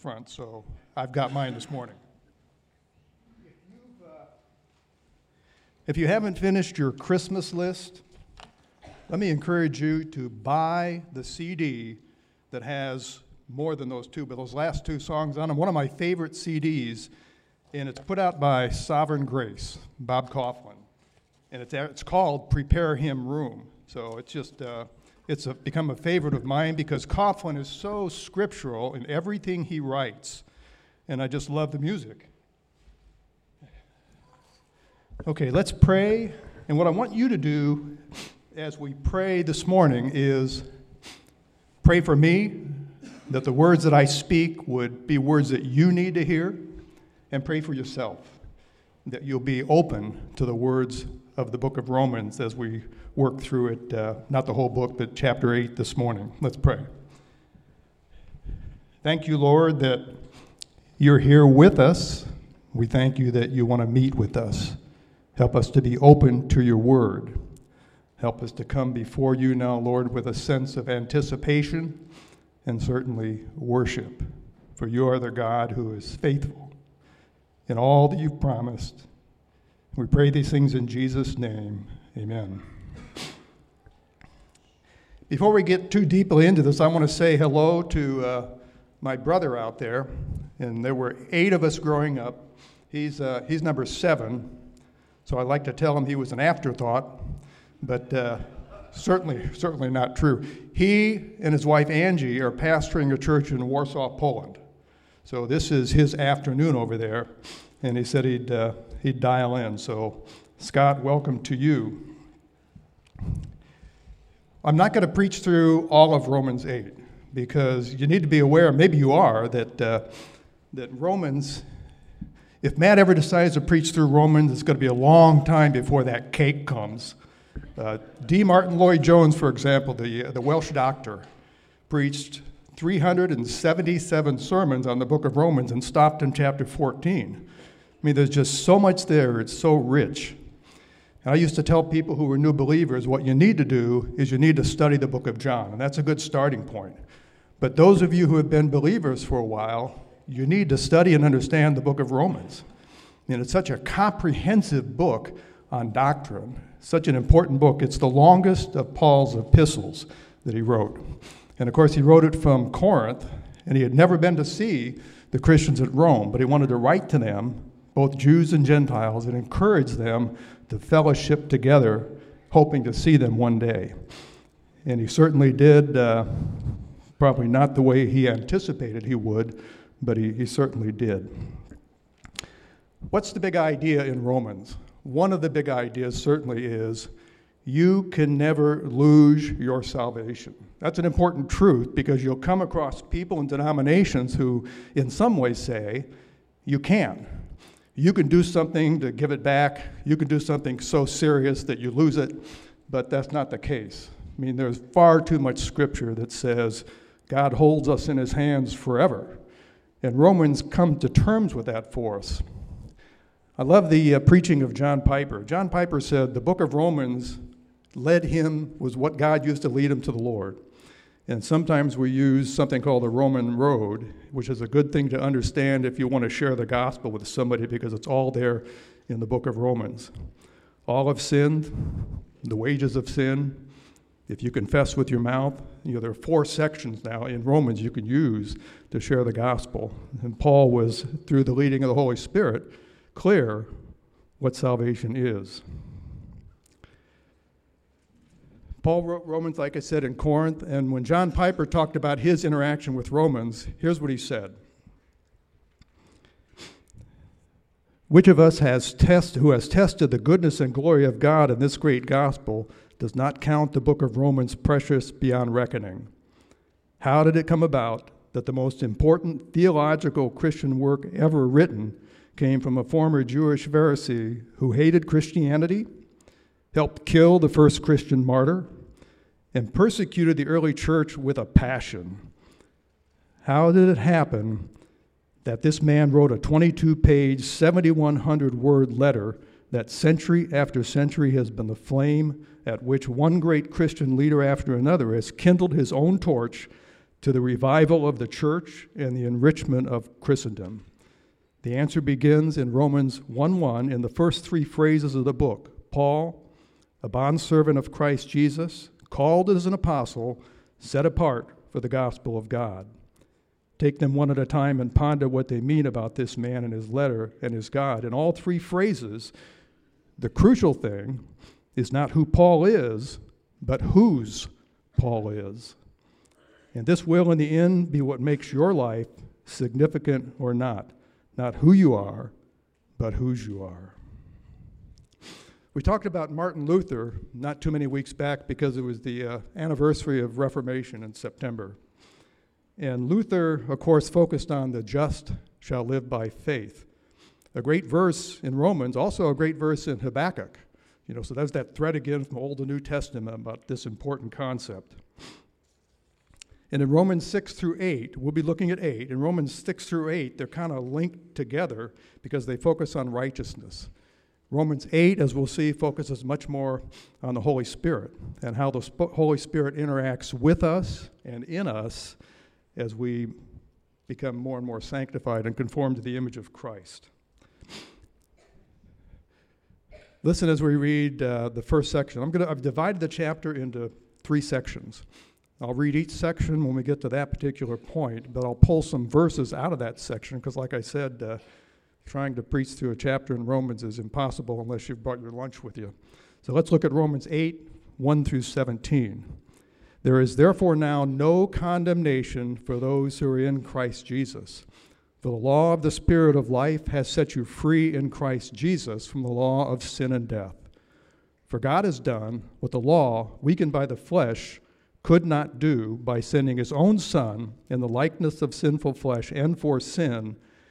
front, so I've got mine this morning. If you haven't finished your Christmas list, let me encourage you to buy the CD that has more than those two, but those last two songs on them. One of my favorite CDs, and it's put out by Sovereign Grace, Bob Kauflin, and it's, it's called Prepare Him Room. So it's just uh, it's a, become a favorite of mine because Kauflin is so scriptural in everything he writes, and I just love the music. Okay, let's pray. And what I want you to do as we pray this morning is pray for me that the words that I speak would be words that you need to hear, and pray for yourself that you'll be open to the words of the book of Romans as we work through it, uh, not the whole book, but chapter 8 this morning. Let's pray. Thank you, Lord, that you're here with us. We thank you that you want to meet with us. Help us to be open to your word. Help us to come before you now, Lord, with a sense of anticipation and certainly worship. For you are the God who is faithful in all that you've promised. We pray these things in Jesus' name. Amen. Before we get too deeply into this, I want to say hello to uh, my brother out there. And there were eight of us growing up. He's, uh, he's number seven. So I like to tell him he was an afterthought, but uh, certainly, certainly not true. He and his wife Angie are pastoring a church in Warsaw, Poland. So this is his afternoon over there, and he said he'd, uh, he'd dial in. So, Scott, welcome to you. I'm not going to preach through all of Romans 8 because you need to be aware, maybe you are, that, uh, that Romans if Matt ever decides to preach through Romans, it's going to be a long time before that cake comes. Uh, D. Martyn Lloyd-Jones, for example, the, uh, the Welsh doctor, preached 377 sermons on the book of Romans and stopped in chapter 14. I mean, there's just so much there, it's so rich. And I used to tell people who were new believers what you need to do is you need to study the book of John, and that's a good starting point. But those of you who have been believers for a while, you need to study and understand the book of Romans. And it's such a comprehensive book on doctrine, such an important book. It's the longest of Paul's epistles that he wrote. And of course, he wrote it from Corinth, and he had never been to see the Christians at Rome, but he wanted to write to them, both Jews and Gentiles, and encourage them to fellowship together, hoping to see them one day. And he certainly did, uh, probably not the way he anticipated he would, but he, he certainly did. What's the big idea in Romans? One of the big ideas certainly is you can never lose your salvation. That's an important truth because you'll come across people and denominations who, in some ways, say you can. You can do something to give it back, you can do something so serious that you lose it, but that's not the case. I mean, there's far too much scripture that says God holds us in his hands forever. And Romans come to terms with that for us. I love the uh, preaching of John Piper. John Piper said the book of Romans led him, was what God used to lead him to the Lord. And sometimes we use something called the Roman road, which is a good thing to understand if you want to share the gospel with somebody because it's all there in the book of Romans. All have sinned, the wages of sin, if you confess with your mouth, you know, there are four sections now in Romans you can use to share the gospel. And Paul was, through the leading of the Holy Spirit, clear what salvation is. Paul wrote Romans, like I said, in Corinth, and when John Piper talked about his interaction with Romans, here's what he said. Which of us has test, who has tested the goodness and glory of God in this great gospel does not count the book of Romans precious beyond reckoning. How did it come about that the most important theological Christian work ever written came from a former Jewish Pharisee who hated Christianity, helped kill the first Christian martyr, and persecuted the early church with a passion? How did it happen that this man wrote a 22 page, 7,100 word letter that century after century has been the flame at which one great Christian leader after another has kindled his own torch to the revival of the church and the enrichment of Christendom? The answer begins in Romans 1 1 in the first three phrases of the book. Paul, a bondservant of Christ Jesus, called as an apostle, set apart for the gospel of God. Take them one at a time and ponder what they mean about this man and his letter and his God. In all three phrases, the crucial thing is not who Paul is, but whose Paul is. And this will, in the end, be what makes your life significant or not. Not who you are, but whose you are. We talked about Martin Luther not too many weeks back because it was the uh, anniversary of Reformation in September. And Luther, of course, focused on the just shall live by faith. A great verse in Romans, also a great verse in Habakkuk. You know, so that's that thread again from Old and New Testament about this important concept. And in Romans 6 through 8, we'll be looking at 8. In Romans 6 through 8, they're kind of linked together because they focus on righteousness. Romans 8, as we'll see, focuses much more on the Holy Spirit and how the Holy Spirit interacts with us and in us as we become more and more sanctified and conform to the image of Christ. Listen as we read uh, the first section. I'm gonna, I've divided the chapter into three sections. I'll read each section when we get to that particular point, but I'll pull some verses out of that section because, like I said, uh, trying to preach through a chapter in Romans is impossible unless you've brought your lunch with you. So let's look at Romans 8 1 through 17. There is therefore now no condemnation for those who are in Christ Jesus. For the law of the Spirit of life has set you free in Christ Jesus from the law of sin and death. For God has done what the law, weakened by the flesh, could not do by sending his own Son in the likeness of sinful flesh, and for sin,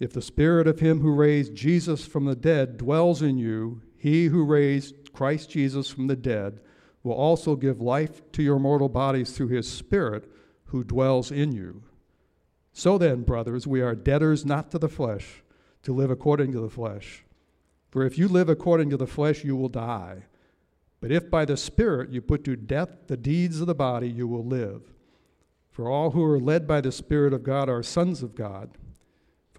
If the Spirit of Him who raised Jesus from the dead dwells in you, He who raised Christ Jesus from the dead will also give life to your mortal bodies through His Spirit who dwells in you. So then, brothers, we are debtors not to the flesh, to live according to the flesh. For if you live according to the flesh, you will die. But if by the Spirit you put to death the deeds of the body, you will live. For all who are led by the Spirit of God are sons of God.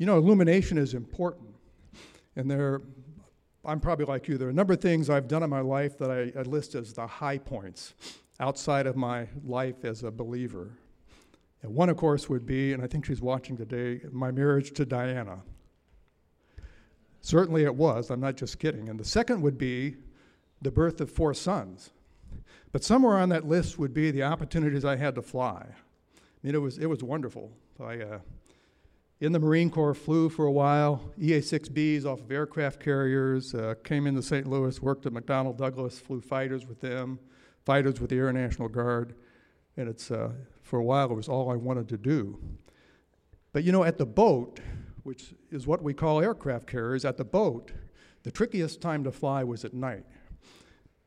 You know, illumination is important. And there, I'm probably like you, there are a number of things I've done in my life that I, I list as the high points outside of my life as a believer. And one, of course, would be, and I think she's watching today, my marriage to Diana. Certainly it was, I'm not just kidding. And the second would be the birth of four sons. But somewhere on that list would be the opportunities I had to fly. I mean, it was, it was wonderful. I, uh, in the Marine Corps, flew for a while, EA 6Bs off of aircraft carriers, uh, came into St. Louis, worked at McDonnell Douglas, flew fighters with them, fighters with the Air National Guard. And it's, uh, for a while, it was all I wanted to do. But you know, at the boat, which is what we call aircraft carriers, at the boat, the trickiest time to fly was at night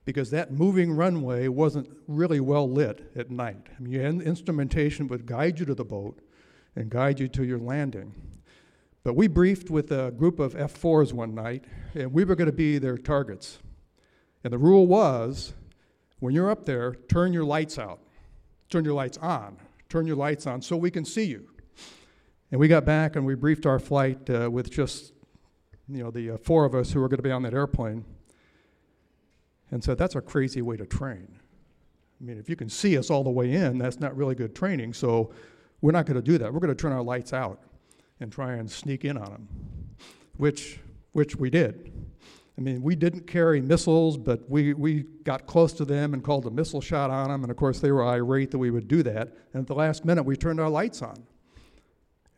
because that moving runway wasn't really well lit at night. I mean, instrumentation would guide you to the boat and guide you to your landing. But we briefed with a group of F4s one night, and we were going to be their targets. And the rule was when you're up there, turn your lights out, turn your lights on, turn your lights on so we can see you. And we got back and we briefed our flight uh, with just, you know, the uh, four of us who were going to be on that airplane and said, that's a crazy way to train. I mean, if you can see us all the way in, that's not really good training. So we're not going to do that. We're going to turn our lights out and try and sneak in on them, which, which we did. I mean, we didn't carry missiles, but we, we got close to them and called a missile shot on them. And of course, they were irate that we would do that. And at the last minute, we turned our lights on.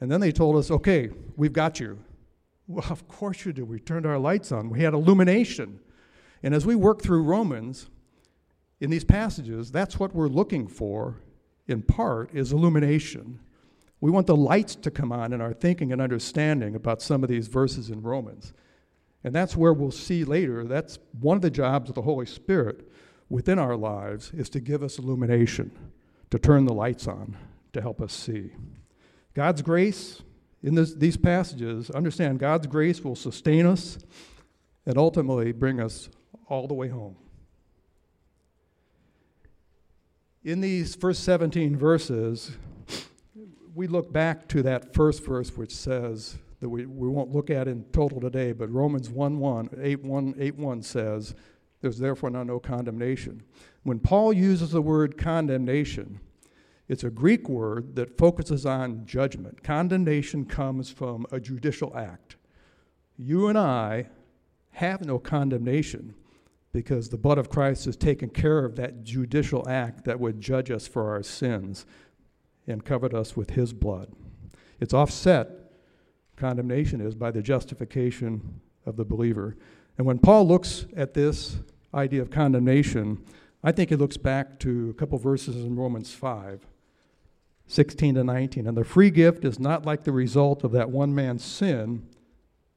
And then they told us, okay, we've got you. Well, of course you do. We turned our lights on. We had illumination. And as we work through Romans, in these passages, that's what we're looking for, in part, is illumination. We want the lights to come on in our thinking and understanding about some of these verses in Romans. And that's where we'll see later, that's one of the jobs of the Holy Spirit within our lives is to give us illumination, to turn the lights on, to help us see. God's grace in this, these passages, understand God's grace will sustain us and ultimately bring us all the way home. In these first 17 verses, we look back to that first verse which says that we, we won't look at in total today, but Romans 1 1, 8 1, 8 1 says, There's therefore now no condemnation. When Paul uses the word condemnation, it's a Greek word that focuses on judgment. Condemnation comes from a judicial act. You and I have no condemnation because the blood of Christ has taken care of that judicial act that would judge us for our sins and covered us with his blood. It's offset, condemnation is, by the justification of the believer. And when Paul looks at this idea of condemnation, I think he looks back to a couple verses in Romans 5, 16 to 19. And the free gift is not like the result of that one man's sin,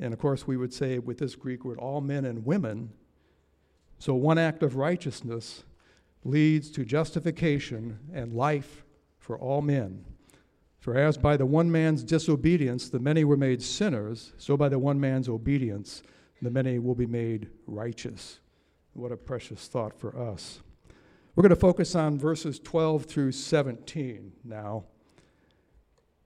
and of course we would say with this Greek word, all men and women, so one act of righteousness leads to justification and life for all men. For as by the one man's disobedience the many were made sinners, so by the one man's obedience the many will be made righteous. What a precious thought for us. We're going to focus on verses 12 through 17 now.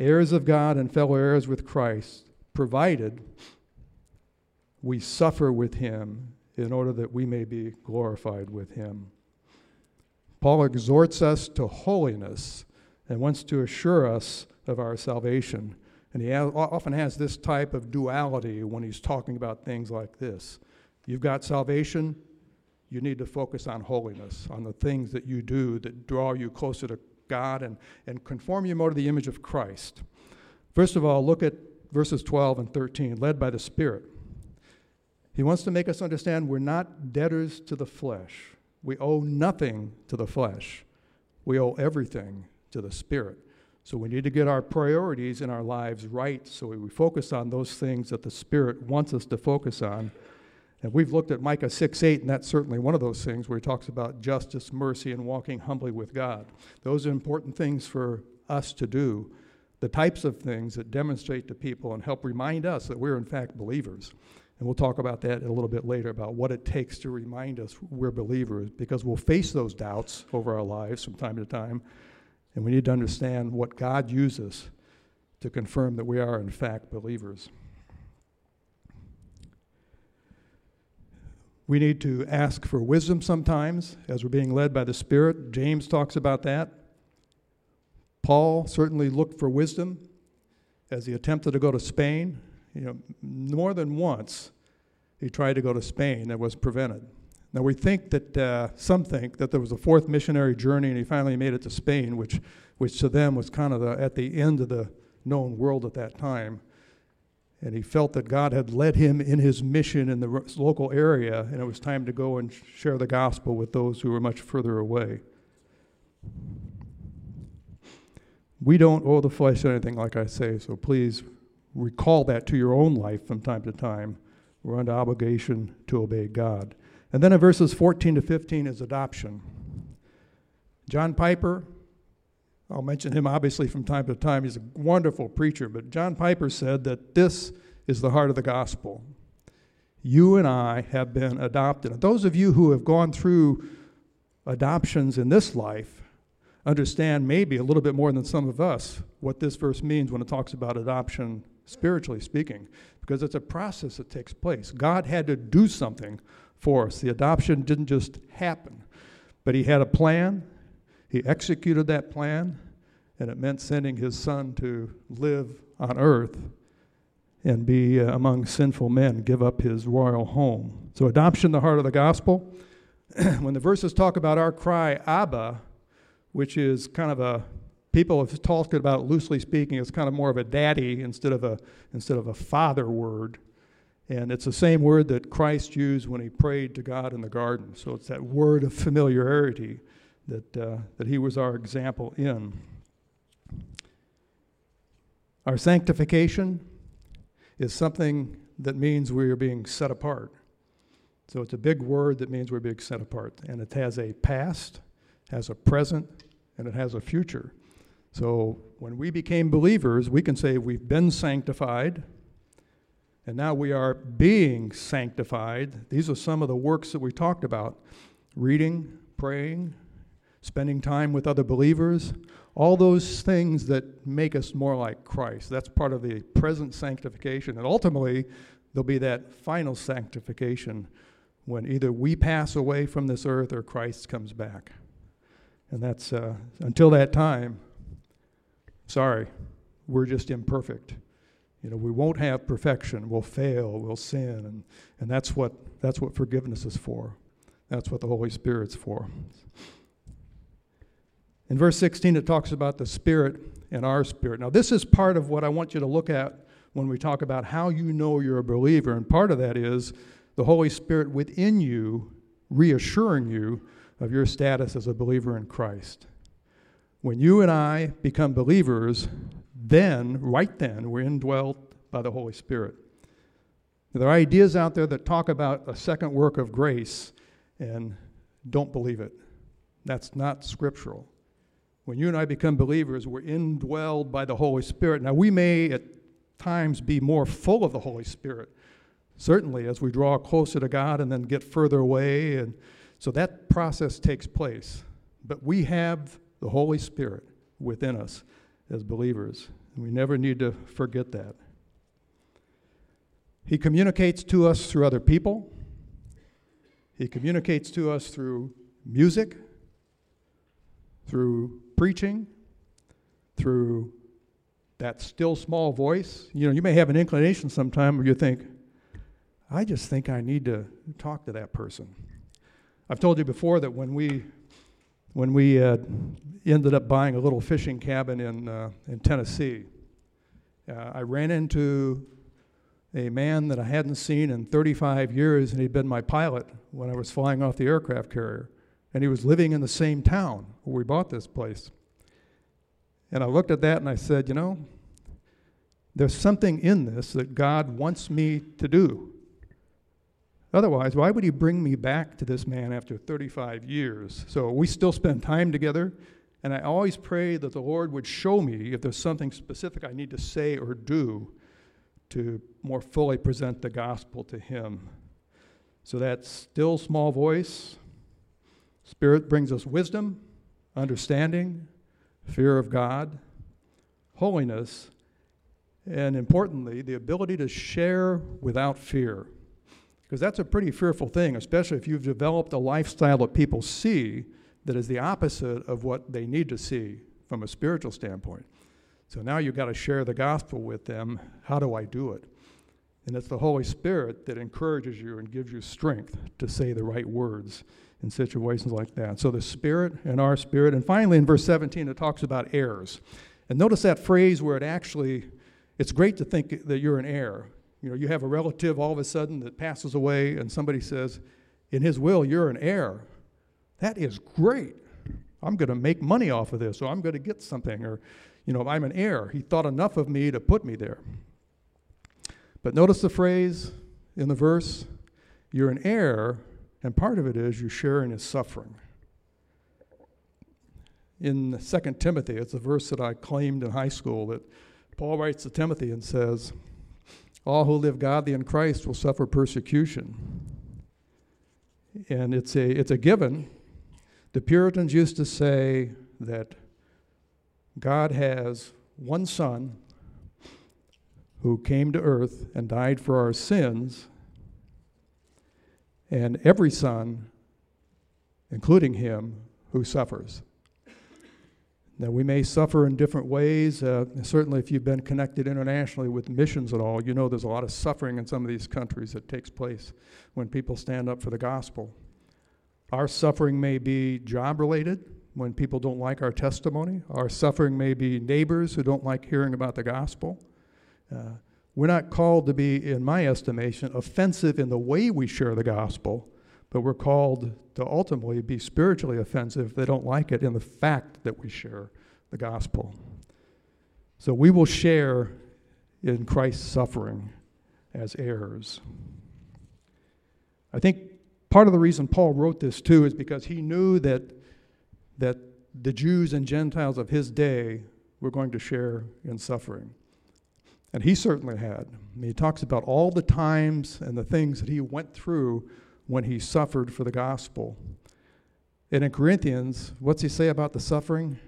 Heirs of God and fellow heirs with Christ, provided we suffer with Him in order that we may be glorified with Him. Paul exhorts us to holiness and wants to assure us of our salvation. And he often has this type of duality when he's talking about things like this. You've got salvation, you need to focus on holiness, on the things that you do that draw you closer to God and, and conform you more to the image of Christ. First of all, look at verses 12 and 13, led by the Spirit. He wants to make us understand we're not debtors to the flesh. We owe nothing to the flesh, we owe everything to the Spirit. So we need to get our priorities in our lives right so we focus on those things that the Spirit wants us to focus on. And we've looked at Micah 6 8, and that's certainly one of those things where he talks about justice, mercy, and walking humbly with God. Those are important things for us to do, the types of things that demonstrate to people and help remind us that we're, in fact, believers. And we'll talk about that a little bit later about what it takes to remind us we're believers because we'll face those doubts over our lives from time to time. And we need to understand what God uses to confirm that we are, in fact, believers. We need to ask for wisdom sometimes as we're being led by the Spirit. James talks about that. Paul certainly looked for wisdom as he attempted to go to Spain. You know, more than once he tried to go to Spain and was prevented. Now we think that uh, some think that there was a fourth missionary journey and he finally made it to Spain, which, which to them was kind of the, at the end of the known world at that time. And he felt that God had led him in his mission in the local area, and it was time to go and share the gospel with those who were much further away. We don't owe the flesh anything, like I say, so please recall that to your own life from time to time. We're under obligation to obey God. And then in verses 14 to 15 is adoption. John Piper, I'll mention him obviously from time to time. He's a wonderful preacher, but John Piper said that this is the heart of the gospel. You and I have been adopted. And those of you who have gone through adoptions in this life understand maybe a little bit more than some of us what this verse means when it talks about adoption, spiritually speaking, because it's a process that takes place. God had to do something for us. The adoption didn't just happen, but He had a plan, He executed that plan, and it meant sending His Son to live on earth and be uh, among sinful men, give up His royal home. So, adoption, the heart of the gospel. when the verses talk about our cry, Abba, which is kind of a people have talked about loosely speaking it's kind of more of a daddy instead of a instead of a father word and it's the same word that christ used when he prayed to god in the garden so it's that word of familiarity that uh, that he was our example in our sanctification is something that means we are being set apart so it's a big word that means we're being set apart and it has a past has a present, and it has a future. So when we became believers, we can say we've been sanctified, and now we are being sanctified. These are some of the works that we talked about reading, praying, spending time with other believers, all those things that make us more like Christ. That's part of the present sanctification. And ultimately, there'll be that final sanctification when either we pass away from this earth or Christ comes back. And that's uh, until that time, sorry, we're just imperfect. You know, we won't have perfection. We'll fail. We'll sin, and and that's what that's what forgiveness is for. That's what the Holy Spirit's for. In verse 16, it talks about the Spirit and our spirit. Now, this is part of what I want you to look at when we talk about how you know you're a believer, and part of that is the Holy Spirit within you reassuring you of your status as a believer in Christ. When you and I become believers, then, right then, we're indwelt by the Holy Spirit. There are ideas out there that talk about a second work of grace and don't believe it. That's not scriptural. When you and I become believers, we're indwelled by the Holy Spirit. Now, we may at times be more full of the Holy Spirit, certainly as we draw closer to God and then get further away and so that process takes place. But we have the Holy Spirit within us as believers. And we never need to forget that. He communicates to us through other people. He communicates to us through music, through preaching, through that still small voice. You know, you may have an inclination sometime where you think, I just think I need to talk to that person. I've told you before that when we when we uh, ended up buying a little fishing cabin in uh, in Tennessee, uh, I ran into a man that I hadn't seen in 35 years, and he'd been my pilot when I was flying off the aircraft carrier, and he was living in the same town where we bought this place. And I looked at that and I said, you know, there's something in this that God wants me to do. Otherwise, why would he bring me back to this man after 35 years? So we still spend time together, and I always pray that the Lord would show me if there's something specific I need to say or do to more fully present the gospel to him. So that still small voice, Spirit brings us wisdom, understanding, fear of God, holiness, and importantly, the ability to share without fear. Because that's a pretty fearful thing, especially if you've developed a lifestyle that people see that is the opposite of what they need to see from a spiritual standpoint. So now you've got to share the gospel with them. How do I do it? And it's the Holy Spirit that encourages you and gives you strength to say the right words in situations like that. So the Spirit and our Spirit. And finally, in verse 17, it talks about heirs. And notice that phrase where it actually, it's great to think that you're an heir. You know, you have a relative all of a sudden that passes away, and somebody says, in his will, you're an heir. That is great. I'm going to make money off of this, or I'm going to get something, or, you know, I'm an heir. He thought enough of me to put me there. But notice the phrase in the verse you're an heir, and part of it is you share in his suffering. In 2 Timothy, it's a verse that I claimed in high school that Paul writes to Timothy and says, All who live godly in Christ will suffer persecution. And it's a, it's a given. The Puritans used to say that God has one son who came to earth and died for our sins, and every son, including him, who suffers. Now, we may suffer in different ways. Uh, certainly, if you've been connected internationally with missions at all, you know there's a lot of suffering in some of these countries that takes place when people stand up for the gospel. Our suffering may be job related when people don't like our testimony. Our suffering may be neighbors who don't like hearing about the gospel. Uh, we're not called to be, in my estimation, offensive in the way we share the gospel, but we're called to ultimately be spiritually offensive if they don't like it in the fact that we share the gospel. So we will share in Christ's suffering as heirs. I think part of the reason Paul wrote this too is because he knew that, that the Jews and Gentiles of his day were going to share in suffering. And he certainly had. He talks about all the times and the things that he went through when he suffered for the gospel. And in Corinthians, what's he say about the suffering?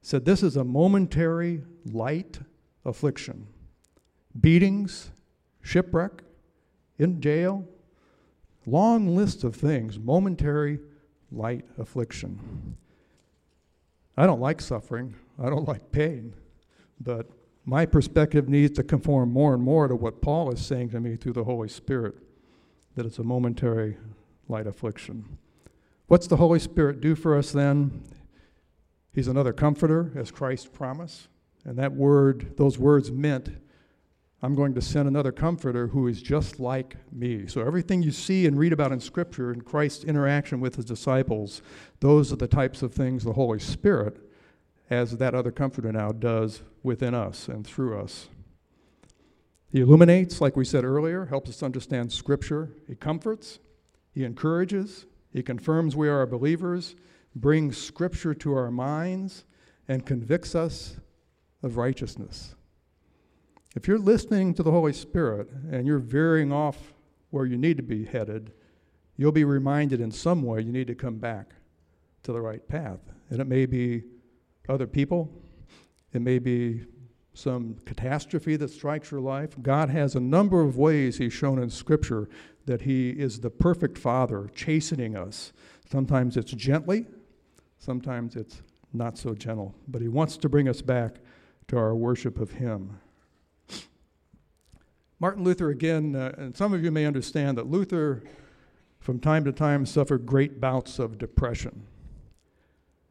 He said, This is a momentary, light affliction. Beatings, shipwreck, in jail, long list of things, momentary, light affliction. I don't like suffering, I don't like pain, but my perspective needs to conform more and more to what Paul is saying to me through the Holy Spirit that it's a momentary light affliction. What's the Holy Spirit do for us then? He's another comforter, as Christ promised. And that word, those words meant, I'm going to send another comforter who is just like me. So everything you see and read about in Scripture and Christ's interaction with his disciples, those are the types of things the Holy Spirit as that other comforter now does within us and through us. He illuminates, like we said earlier, helps us understand Scripture. He comforts, he encourages, he confirms we are believers, brings Scripture to our minds, and convicts us of righteousness. If you're listening to the Holy Spirit and you're veering off where you need to be headed, you'll be reminded in some way you need to come back to the right path. And it may be other people. It may be some catastrophe that strikes your life. God has a number of ways He's shown in Scripture that He is the perfect Father chastening us. Sometimes it's gently, sometimes it's not so gentle, but He wants to bring us back to our worship of Him. Martin Luther, again, uh, and some of you may understand that Luther, from time to time, suffered great bouts of depression.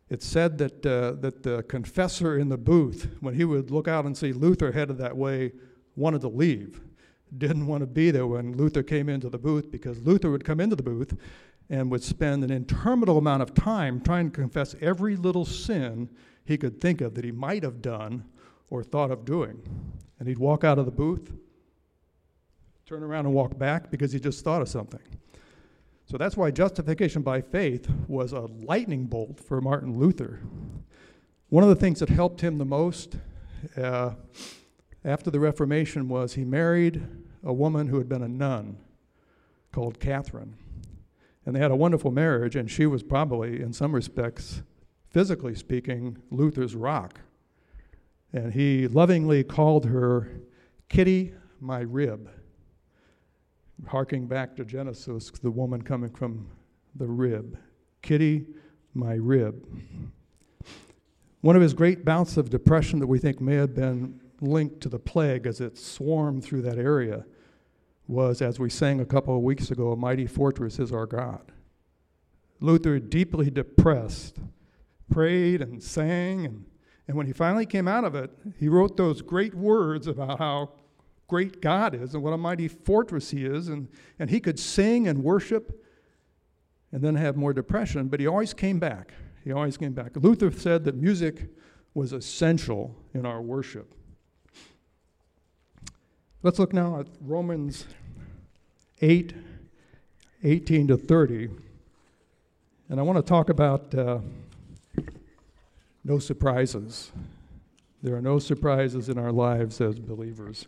It's said that, uh, that the confessor in the booth, when he would look out and see Luther headed that way, wanted to leave. Didn't want to be there when Luther came into the booth because Luther would come into the booth and would spend an interminable amount of time trying to confess every little sin he could think of that he might have done or thought of doing. And he'd walk out of the booth, turn around and walk back because he just thought of something. So that's why justification by faith was a lightning bolt for Martin Luther. One of the things that helped him the most uh, after the Reformation was he married a woman who had been a nun called Catherine. And they had a wonderful marriage, and she was probably, in some respects, physically speaking, Luther's rock. And he lovingly called her Kitty, my rib harking back to Genesis, the woman coming from the rib. Kitty, my rib. One of his great bouts of depression that we think may have been linked to the plague as it swarmed through that area was, as we sang a couple of weeks ago, A Mighty Fortress is Our God. Luther, deeply depressed, prayed and sang, and, and when he finally came out of it, he wrote those great words about how great God is and what a mighty fortress he is, and, and he could sing and worship and then have more depression, but he always came back. He always came back. Luther said that music was essential in our worship. Let's look now at Romans 8 18 to 30. And I want to talk about uh, no surprises. There are no surprises in our lives as believers.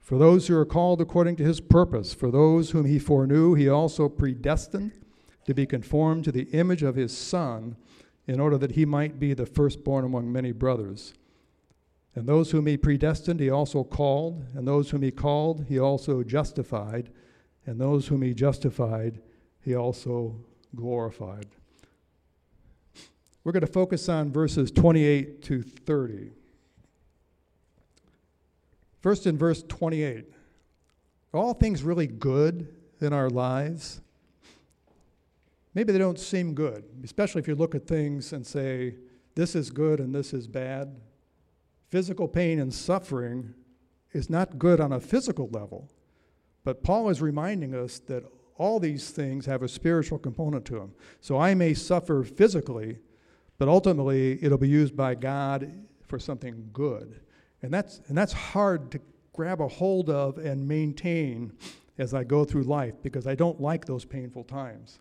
For those who are called according to his purpose, for those whom he foreknew, he also predestined to be conformed to the image of his Son, in order that he might be the firstborn among many brothers. And those whom he predestined, he also called, and those whom he called, he also justified, and those whom he justified, he also glorified. We're going to focus on verses 28 to 30. First, in verse 28, are all things really good in our lives? Maybe they don't seem good, especially if you look at things and say, this is good and this is bad. Physical pain and suffering is not good on a physical level, but Paul is reminding us that all these things have a spiritual component to them. So I may suffer physically, but ultimately it'll be used by God for something good. And that's, and that's hard to grab a hold of and maintain as I go through life because I don't like those painful times.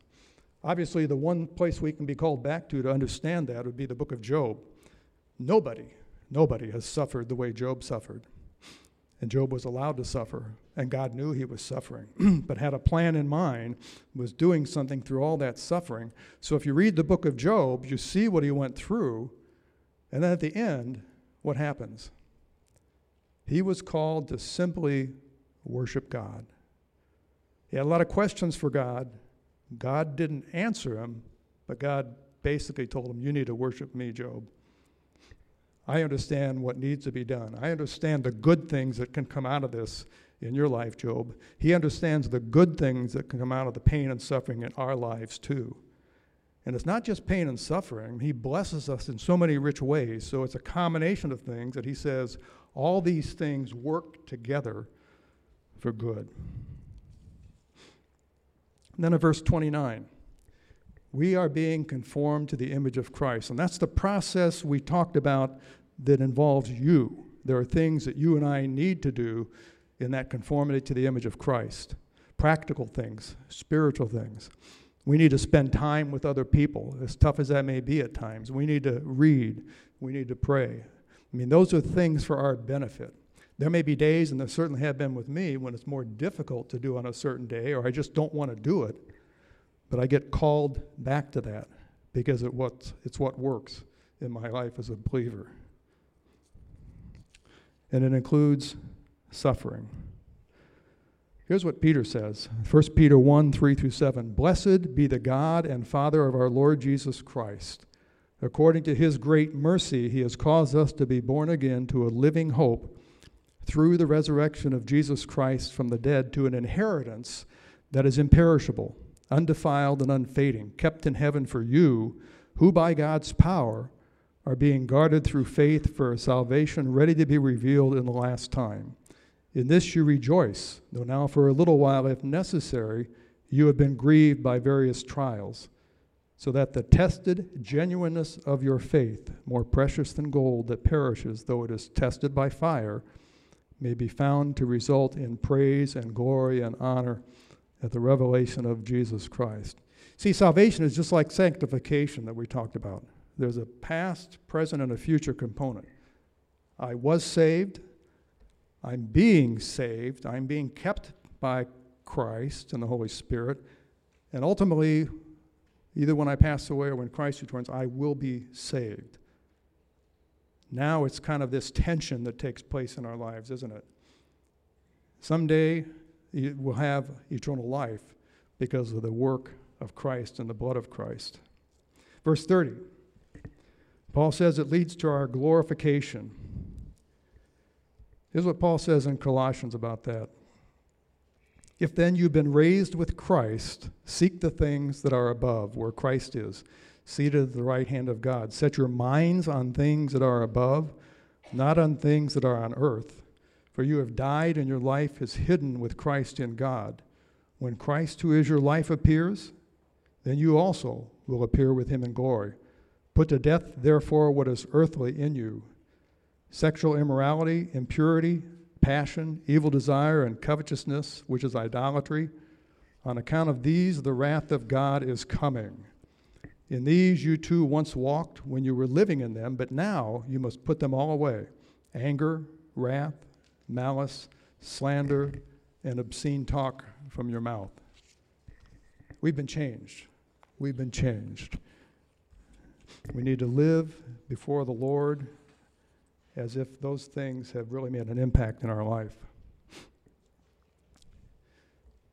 Obviously, the one place we can be called back to to understand that would be the book of Job. Nobody, nobody has suffered the way Job suffered. And Job was allowed to suffer, and God knew he was suffering, but had a plan in mind, was doing something through all that suffering. So if you read the book of Job, you see what he went through, and then at the end, what happens? He was called to simply worship God. He had a lot of questions for God. God didn't answer him, but God basically told him, You need to worship me, Job. I understand what needs to be done. I understand the good things that can come out of this in your life, Job. He understands the good things that can come out of the pain and suffering in our lives, too. And it's not just pain and suffering, He blesses us in so many rich ways. So it's a combination of things that He says, all these things work together for good. And then in verse 29, we are being conformed to the image of Christ. And that's the process we talked about that involves you. There are things that you and I need to do in that conformity to the image of Christ practical things, spiritual things. We need to spend time with other people, as tough as that may be at times. We need to read, we need to pray, I mean, those are things for our benefit. There may be days, and there certainly have been with me, when it's more difficult to do on a certain day, or I just don't want to do it. But I get called back to that because it what, it's what works in my life as a believer. And it includes suffering. Here's what Peter says 1 Peter 1 3 through 7. Blessed be the God and Father of our Lord Jesus Christ. According to his great mercy, he has caused us to be born again to a living hope through the resurrection of Jesus Christ from the dead to an inheritance that is imperishable, undefiled, and unfading, kept in heaven for you, who by God's power are being guarded through faith for a salvation ready to be revealed in the last time. In this you rejoice, though now for a little while, if necessary, you have been grieved by various trials, so that the tested genuineness of your faith, more precious than gold that perishes though it is tested by fire, may be found to result in praise and glory and honor at the revelation of Jesus Christ. See, salvation is just like sanctification that we talked about. There's a past, present, and a future component. I was saved. I'm being saved. I'm being kept by Christ and the Holy Spirit. And ultimately, either when I pass away or when Christ returns, I will be saved. Now it's kind of this tension that takes place in our lives, isn't it? Someday we'll have eternal life because of the work of Christ and the blood of Christ. Verse 30, Paul says it leads to our glorification. Here's what Paul says in Colossians about that. If then you've been raised with Christ, seek the things that are above, where Christ is seated at the right hand of God. Set your minds on things that are above, not on things that are on earth. For you have died, and your life is hidden with Christ in God. When Christ, who is your life, appears, then you also will appear with him in glory. Put to death, therefore, what is earthly in you sexual immorality, impurity, passion, evil desire, and covetousness, which is idolatry. On account of these, the wrath of God is coming. In these you too once walked when you were living in them, but now you must put them all away anger, wrath, malice, slander, and obscene talk from your mouth. We've been changed. We've been changed. We need to live before the Lord as if those things have really made an impact in our life.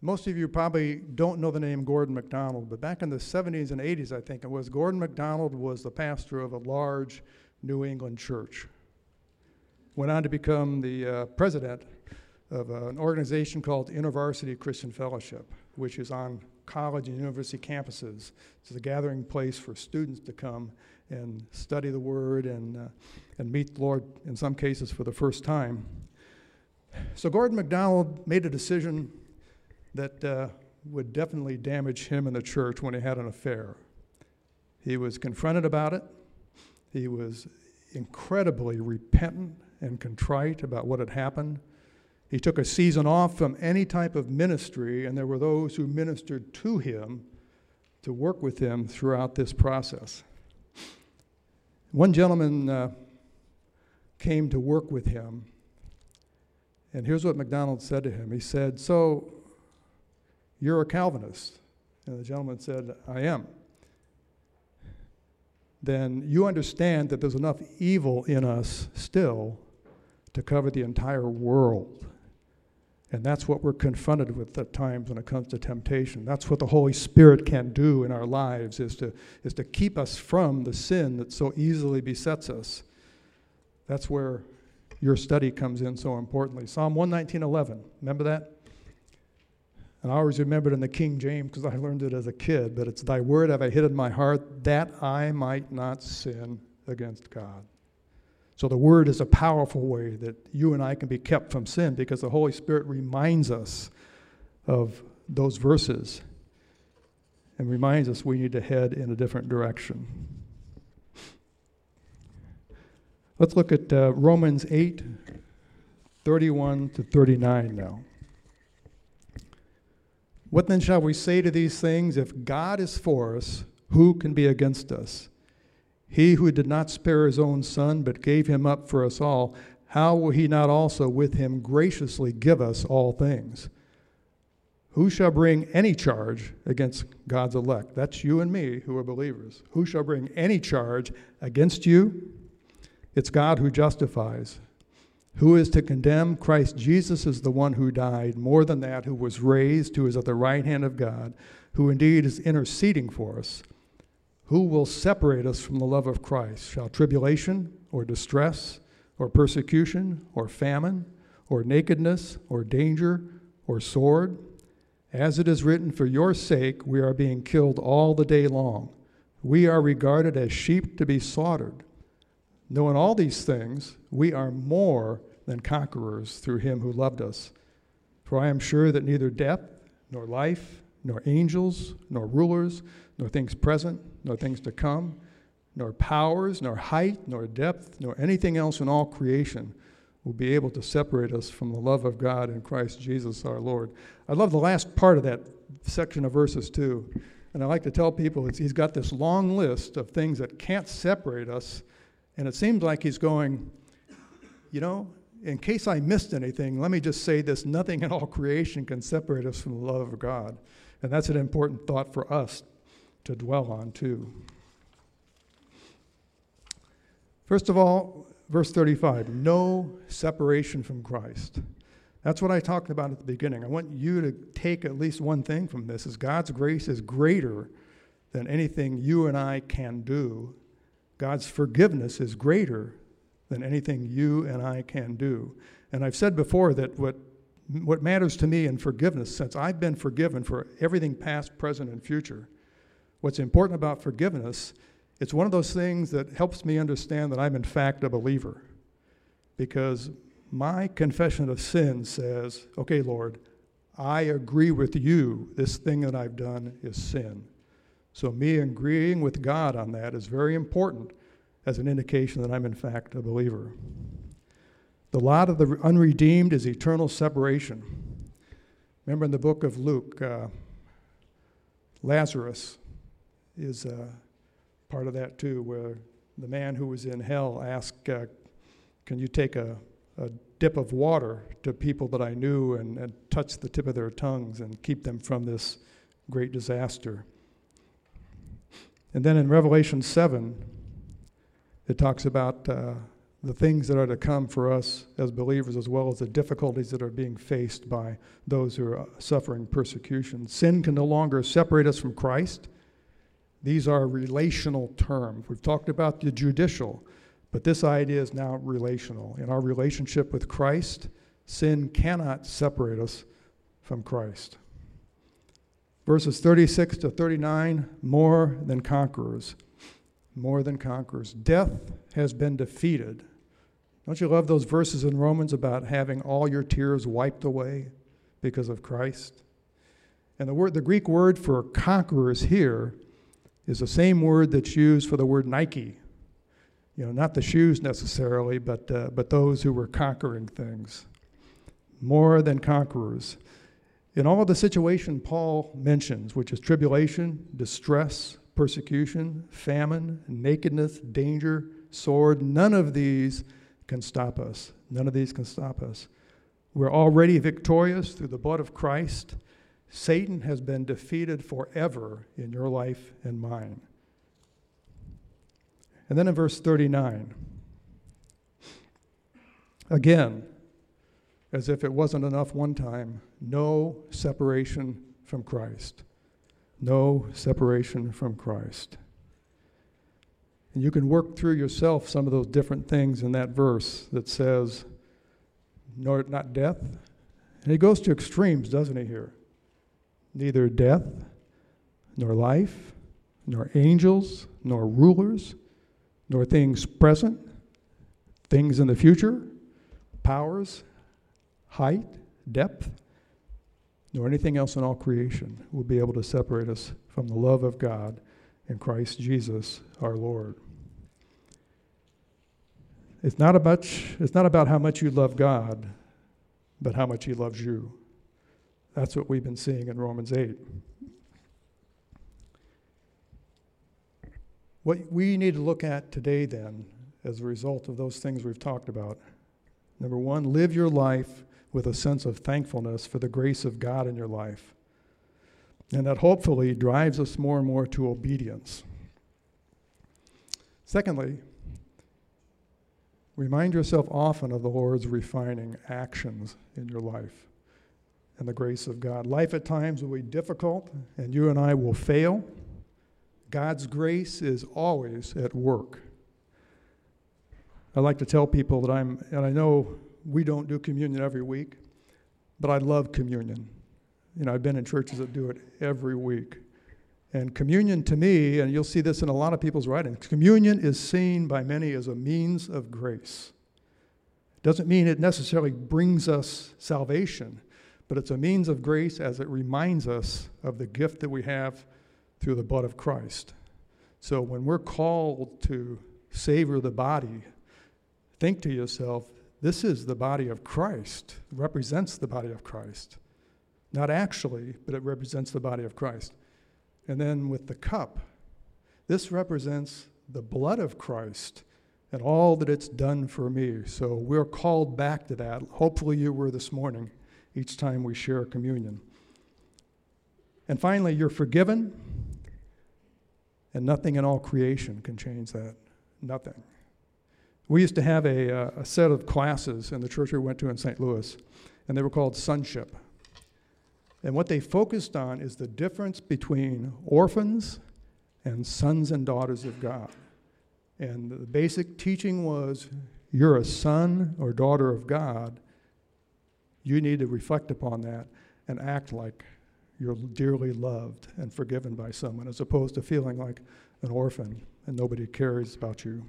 Most of you probably don't know the name Gordon MacDonald, but back in the 70s and 80s, I think it was, Gordon MacDonald was the pastor of a large New England church. Went on to become the uh, president of uh, an organization called InterVarsity Christian Fellowship, which is on college and university campuses. It's a gathering place for students to come and study the Word and, uh, and meet the Lord, in some cases, for the first time. So Gordon MacDonald made a decision that uh, would definitely damage him and the church when he had an affair. He was confronted about it. He was incredibly repentant and contrite about what had happened. He took a season off from any type of ministry, and there were those who ministered to him to work with him throughout this process. One gentleman uh, came to work with him, and here's what MacDonald said to him. He said, So, you're a Calvinist. And the gentleman said, I am. Then you understand that there's enough evil in us still to cover the entire world. And that's what we're confronted with at times when it comes to temptation. That's what the Holy Spirit can do in our lives is to, is to keep us from the sin that so easily besets us. That's where your study comes in so importantly. Psalm 119.11, remember that? And I always remember it in the King James because I learned it as a kid, but it's Thy word have I hid in my heart that I might not sin against God. So the word is a powerful way that you and I can be kept from sin because the Holy Spirit reminds us of those verses and reminds us we need to head in a different direction. Let's look at uh, Romans 8 31 to 39 now. What then shall we say to these things? If God is for us, who can be against us? He who did not spare his own son, but gave him up for us all, how will he not also with him graciously give us all things? Who shall bring any charge against God's elect? That's you and me who are believers. Who shall bring any charge against you? It's God who justifies. Who is to condemn? Christ Jesus is the one who died, more than that, who was raised, who is at the right hand of God, who indeed is interceding for us. Who will separate us from the love of Christ? Shall tribulation, or distress, or persecution, or famine, or nakedness, or danger, or sword? As it is written, For your sake we are being killed all the day long. We are regarded as sheep to be slaughtered. Knowing all these things, we are more than conquerors through him who loved us. For I am sure that neither death, nor life, nor angels, nor rulers, nor things present, nor things to come, nor powers, nor height, nor depth, nor anything else in all creation will be able to separate us from the love of God in Christ Jesus our Lord. I love the last part of that section of verses too. And I like to tell people he's got this long list of things that can't separate us. And it seems like he's going, you know, in case I missed anything, let me just say this nothing in all creation can separate us from the love of God. And that's an important thought for us to dwell on, too. First of all, verse 35 no separation from Christ. That's what I talked about at the beginning. I want you to take at least one thing from this is God's grace is greater than anything you and I can do. God's forgiveness is greater than anything you and I can do. And I've said before that what what matters to me in forgiveness, since I've been forgiven for everything past, present, and future, what's important about forgiveness it's one of those things that helps me understand that I'm, in fact, a believer. Because my confession of sin says, okay, Lord, I agree with you. This thing that I've done is sin. So, me agreeing with God on that is very important as an indication that I'm, in fact, a believer. The lot of the unredeemed is eternal separation. Remember in the book of Luke, uh, Lazarus is. Uh, part of that too, where the man who was in hell asked, uh, Can you take a, a, dip of water to people that I knew and, and touch the tip of their tongues and keep them from this great disaster? And then in Revelation 7, it talks about uh, the things that are to come for us as believers, as well as the difficulties that are being faced by those who are suffering persecution. Sin can no longer separate us from Christ. These are relational terms. We've talked about the judicial, but this idea is now relational. In our relationship with Christ, sin cannot separate us from Christ. Verses 36 to 39 more than conquerors. More than conquerors. Death has been defeated. Don't you love those verses in Romans about having all your tears wiped away because of Christ? And the word the Greek word for conquerors here is the same word that's used for the word Nike. You know, not the shoes necessarily, but, uh, but those who were conquering things. More than conquerors. In all the situation Paul mentions, which is tribulation, distress, persecution, famine, nakedness, danger, sword, none of these can stop us. None of these can stop us. We're already victorious through the blood of Christ Satan has been defeated forever in your life and mine. And then in verse 39, again, as if it wasn't enough one time, no separation from Christ. No separation from Christ. And you can work through yourself some of those different things in that verse that says, not death. And he goes to extremes, doesn't he, here? Neither death, nor life, nor angels, nor rulers, nor things present, things in the future, powers, height, depth, nor anything else in all creation will be able to separate us from the love of God in Christ Jesus our Lord. It's not about, it's not about how much you love God, but how much He loves you. That's what we've been seeing in Romans 8. What we need to look at today, then, as a result of those things we've talked about number one, live your life with a sense of thankfulness for the grace of God in your life. And that hopefully drives us more and more to obedience. Secondly, remind yourself often of the Lord's refining actions in your life and the grace of God. Life at times will be difficult, and you and I will fail. God's grace is always at work. I like to tell people that I'm, and I know we don't do communion every week, but I love communion. You know, I've been in churches that do it every week. And communion to me, and you'll see this in a lot of people's writings, communion is seen by many as a means of grace. Doesn't mean it necessarily brings us salvation, but it's a means of grace as it reminds us of the gift that we have through the blood of Christ. So when we're called to savor the body, think to yourself, this is the body of Christ, represents the body of Christ. Not actually, but it represents the body of Christ. And then with the cup, this represents the blood of Christ and all that it's done for me. So we're called back to that. Hopefully, you were this morning each time we share communion. And finally, you're forgiven, and nothing in all creation can change that. Nothing. We used to have a, uh, a set of classes in the church we went to in St. Louis, and they were called sonship. And what they focused on is the difference between orphans and sons and daughters of God. And the basic teaching was you're a son or daughter of God you need to reflect upon that and act like you're dearly loved and forgiven by someone, as opposed to feeling like an orphan and nobody cares about you.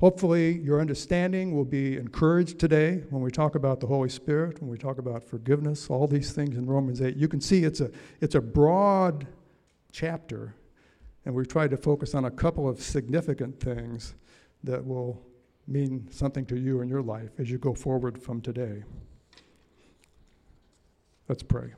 Hopefully, your understanding will be encouraged today when we talk about the Holy Spirit, when we talk about forgiveness, all these things in Romans 8. You can see it's a, it's a broad chapter, and we've tried to focus on a couple of significant things that will mean something to you in your life as you go forward from today. Let's pray.